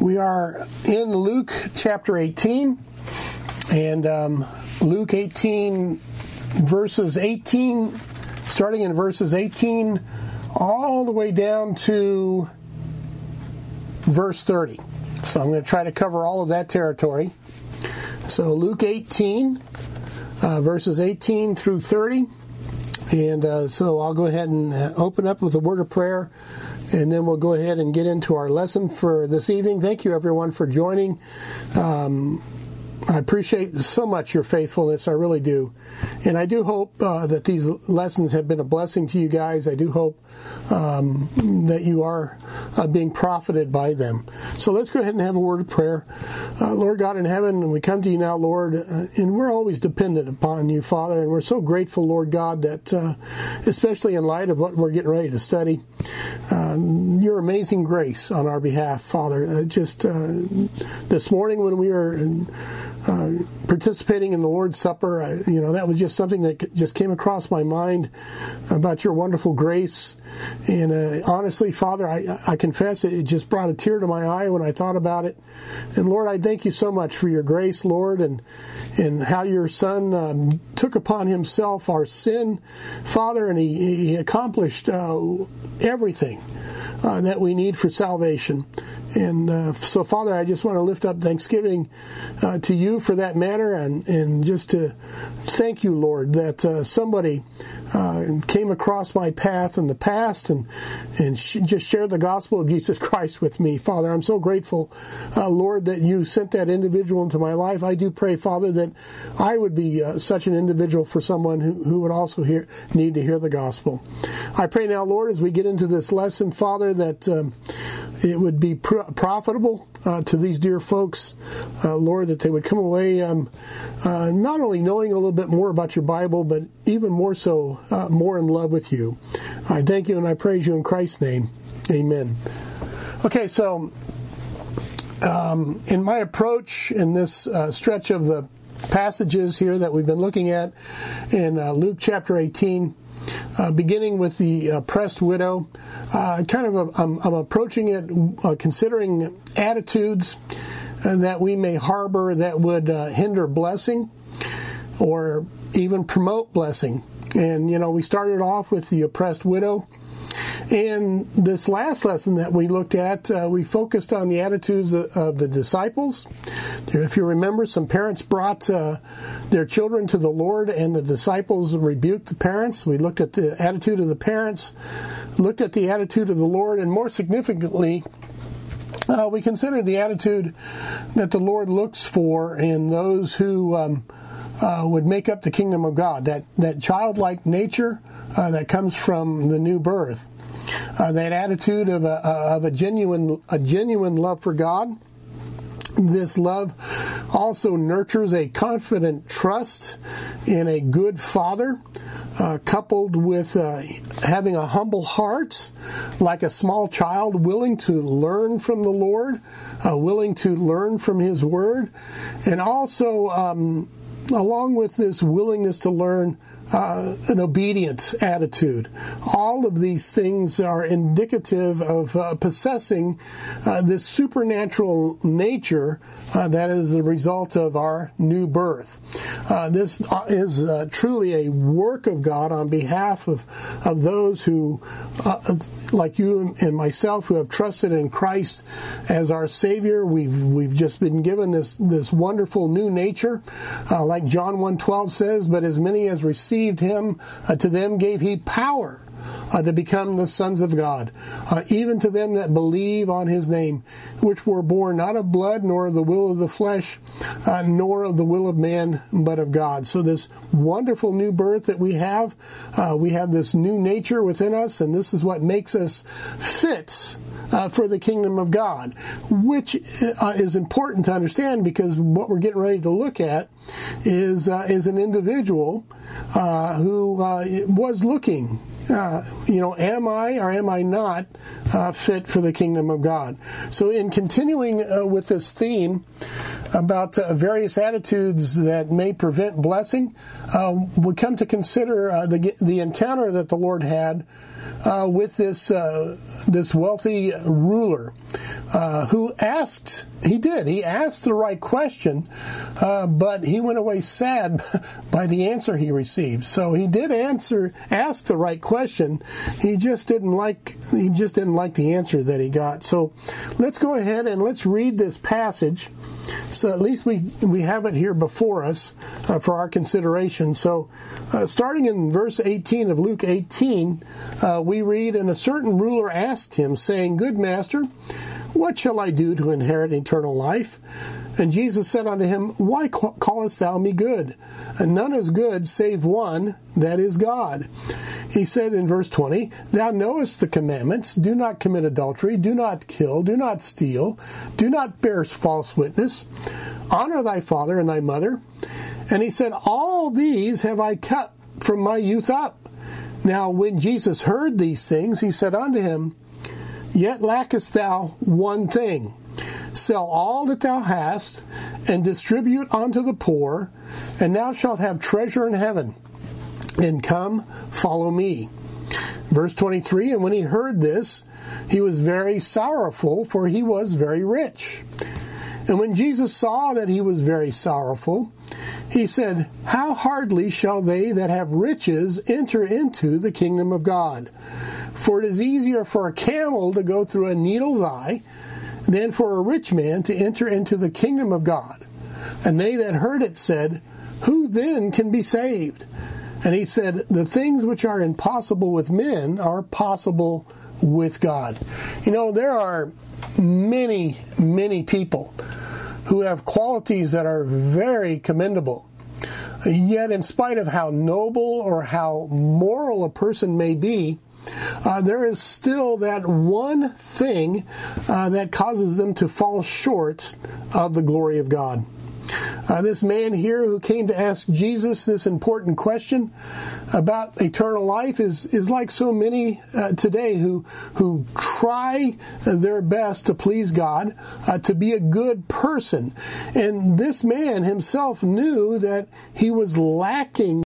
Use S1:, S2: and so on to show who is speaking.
S1: We are in Luke chapter 18, and um, Luke 18, verses 18, starting in verses 18, all the way down to verse 30. So I'm going to try to cover all of that territory. So Luke 18, uh, verses 18 through 30. And uh, so I'll go ahead and uh, open up with a word of prayer and then we'll go ahead and get into our lesson for this evening. Thank you, everyone, for joining. Um, I appreciate so much your faithfulness. I really do. And I do hope uh, that these lessons have been a blessing to you guys. I do hope um, that you are uh, being profited by them. So let's go ahead and have a word of prayer. Uh, Lord God in heaven, we come to you now, Lord, uh, and we're always dependent upon you, Father, and we're so grateful, Lord God, that uh, especially in light of what we're getting ready to study, uh, your amazing grace on our behalf, Father. just this morning when we were uh, participating in the Lord's Supper, I, you know, that was just something that just came across my mind about your wonderful grace. And uh, honestly, Father, I, I confess it, it just brought a tear to my eye when I thought about it. And Lord, I thank you so much for your grace, Lord, and and how your Son um, took upon himself our sin, Father, and he, he accomplished uh, everything. Uh, that we need for salvation. And uh, so, Father, I just want to lift up thanksgiving uh, to you for that matter, and, and just to thank you, Lord, that uh, somebody uh, came across my path in the past and and sh- just shared the gospel of Jesus Christ with me, Father. I'm so grateful, uh, Lord, that you sent that individual into my life. I do pray, Father, that I would be uh, such an individual for someone who, who would also hear need to hear the gospel. I pray now, Lord, as we get into this lesson, Father, that um, it would be pr- profitable uh, to these dear folks, uh, Lord, that they would come away um, uh, not only knowing a little bit more about your Bible, but even more so, uh, more in love with you. I thank you and I praise you in Christ's name. Amen. Okay, so um, in my approach in this uh, stretch of the passages here that we've been looking at in uh, Luke chapter 18, uh, beginning with the oppressed widow. Uh, kind of, a, I'm, I'm, approaching it uh, considering attitudes uh, that we may harbor that would uh, hinder blessing or even promote blessing. And, you know, we started off with the oppressed widow. And this last lesson that we looked at, uh, we focused on the attitudes of, the disciples. If you remember, some parents brought uh, their children to the Lord, and the disciples rebuked the parents. We looked at the attitude of the parents, looked at the attitude of the Lord, and more significantly, uh, we considered the attitude that the Lord looks for in those who um, uh, would make up the kingdom of God. That that childlike nature uh, that comes from the new birth, uh, that attitude of a, of a genuine a genuine love for God. This love also nurtures a confident trust in a good father, uh, coupled with uh, having a humble heart, like a small child, willing to learn from the Lord, uh, willing to learn from His Word, and also um, along with this willingness to learn, uh, an obedient attitude. All of these things are indicative of uh, possessing uh, this supernatural nature uh, that is the result of our new birth. Uh, this uh, is truly a work of God on behalf of, of those who, like you and myself, who have trusted in Christ as our Savior. We've we've just been given this this wonderful new nature, like John 1:12 says. But as many as received received him, uh, to them gave he power uh, to become the sons of God, uh, even to them that believe on his name, which were born not of blood, nor of the will of the flesh, uh, nor of the will of man, but of God. So this wonderful new birth that we have, uh, we have this new nature within us, and this is what makes us fit uh, for the kingdom of God, which uh, is important to understand because what we're getting ready to look at is uh, is an individual uh, who uh, was looking. Uh, you know, am I or am I not fit for the kingdom of God? So, in continuing with this theme about various attitudes that may prevent blessing, we come to consider the the encounter that the Lord had uh, with this uh, this wealthy ruler. uh, who asked, he did, he asked the right question, uh, but he went away sad by the answer he received. So he did answer, ask the right question. He just didn't like, he just didn't like the answer that he got. So let's go ahead and let's read this passage. So at least we, we have it here before us uh, for our consideration. So uh, starting in verse 18 of Luke 18, uh, we read, And a certain ruler asked him, saying, Good master, what shall I do to inherit eternal life? And Jesus said unto him, Why callest thou me good? And none is good save one, that is God. He said in verse 20, Thou knowest the commandments do not commit adultery, do not kill, do not steal, do not bear false witness, honor thy father and thy mother. And he said, All these have I kept from my youth up. Now, when Jesus heard these things, he said unto him, Yet lackest thou one thing. Sell all that thou hast, and distribute unto the poor, and thou shalt have treasure in heaven. And come, follow me. Verse 23 And when he heard this, he was very sorrowful, for he was very rich. And when Jesus saw that he was very sorrowful, he said, How hardly shall they that have riches enter into the kingdom of God? For it is easier for a camel to go through a needle's eye than for a rich man to enter into the kingdom of God. And they that heard it said, Who then can be saved? And he said, The things which are impossible with men are possible with God. You know, there are many, many people who have qualities that are very commendable. Yet, in spite of how noble or how moral a person may be, uh, there is still that one thing uh, that causes them to fall short of the glory of God. Uh, this man here who came to ask Jesus this important question about eternal life is, is like so many uh, today who, who try their best to please God, uh, to be a good person. And this man himself knew that he was lacking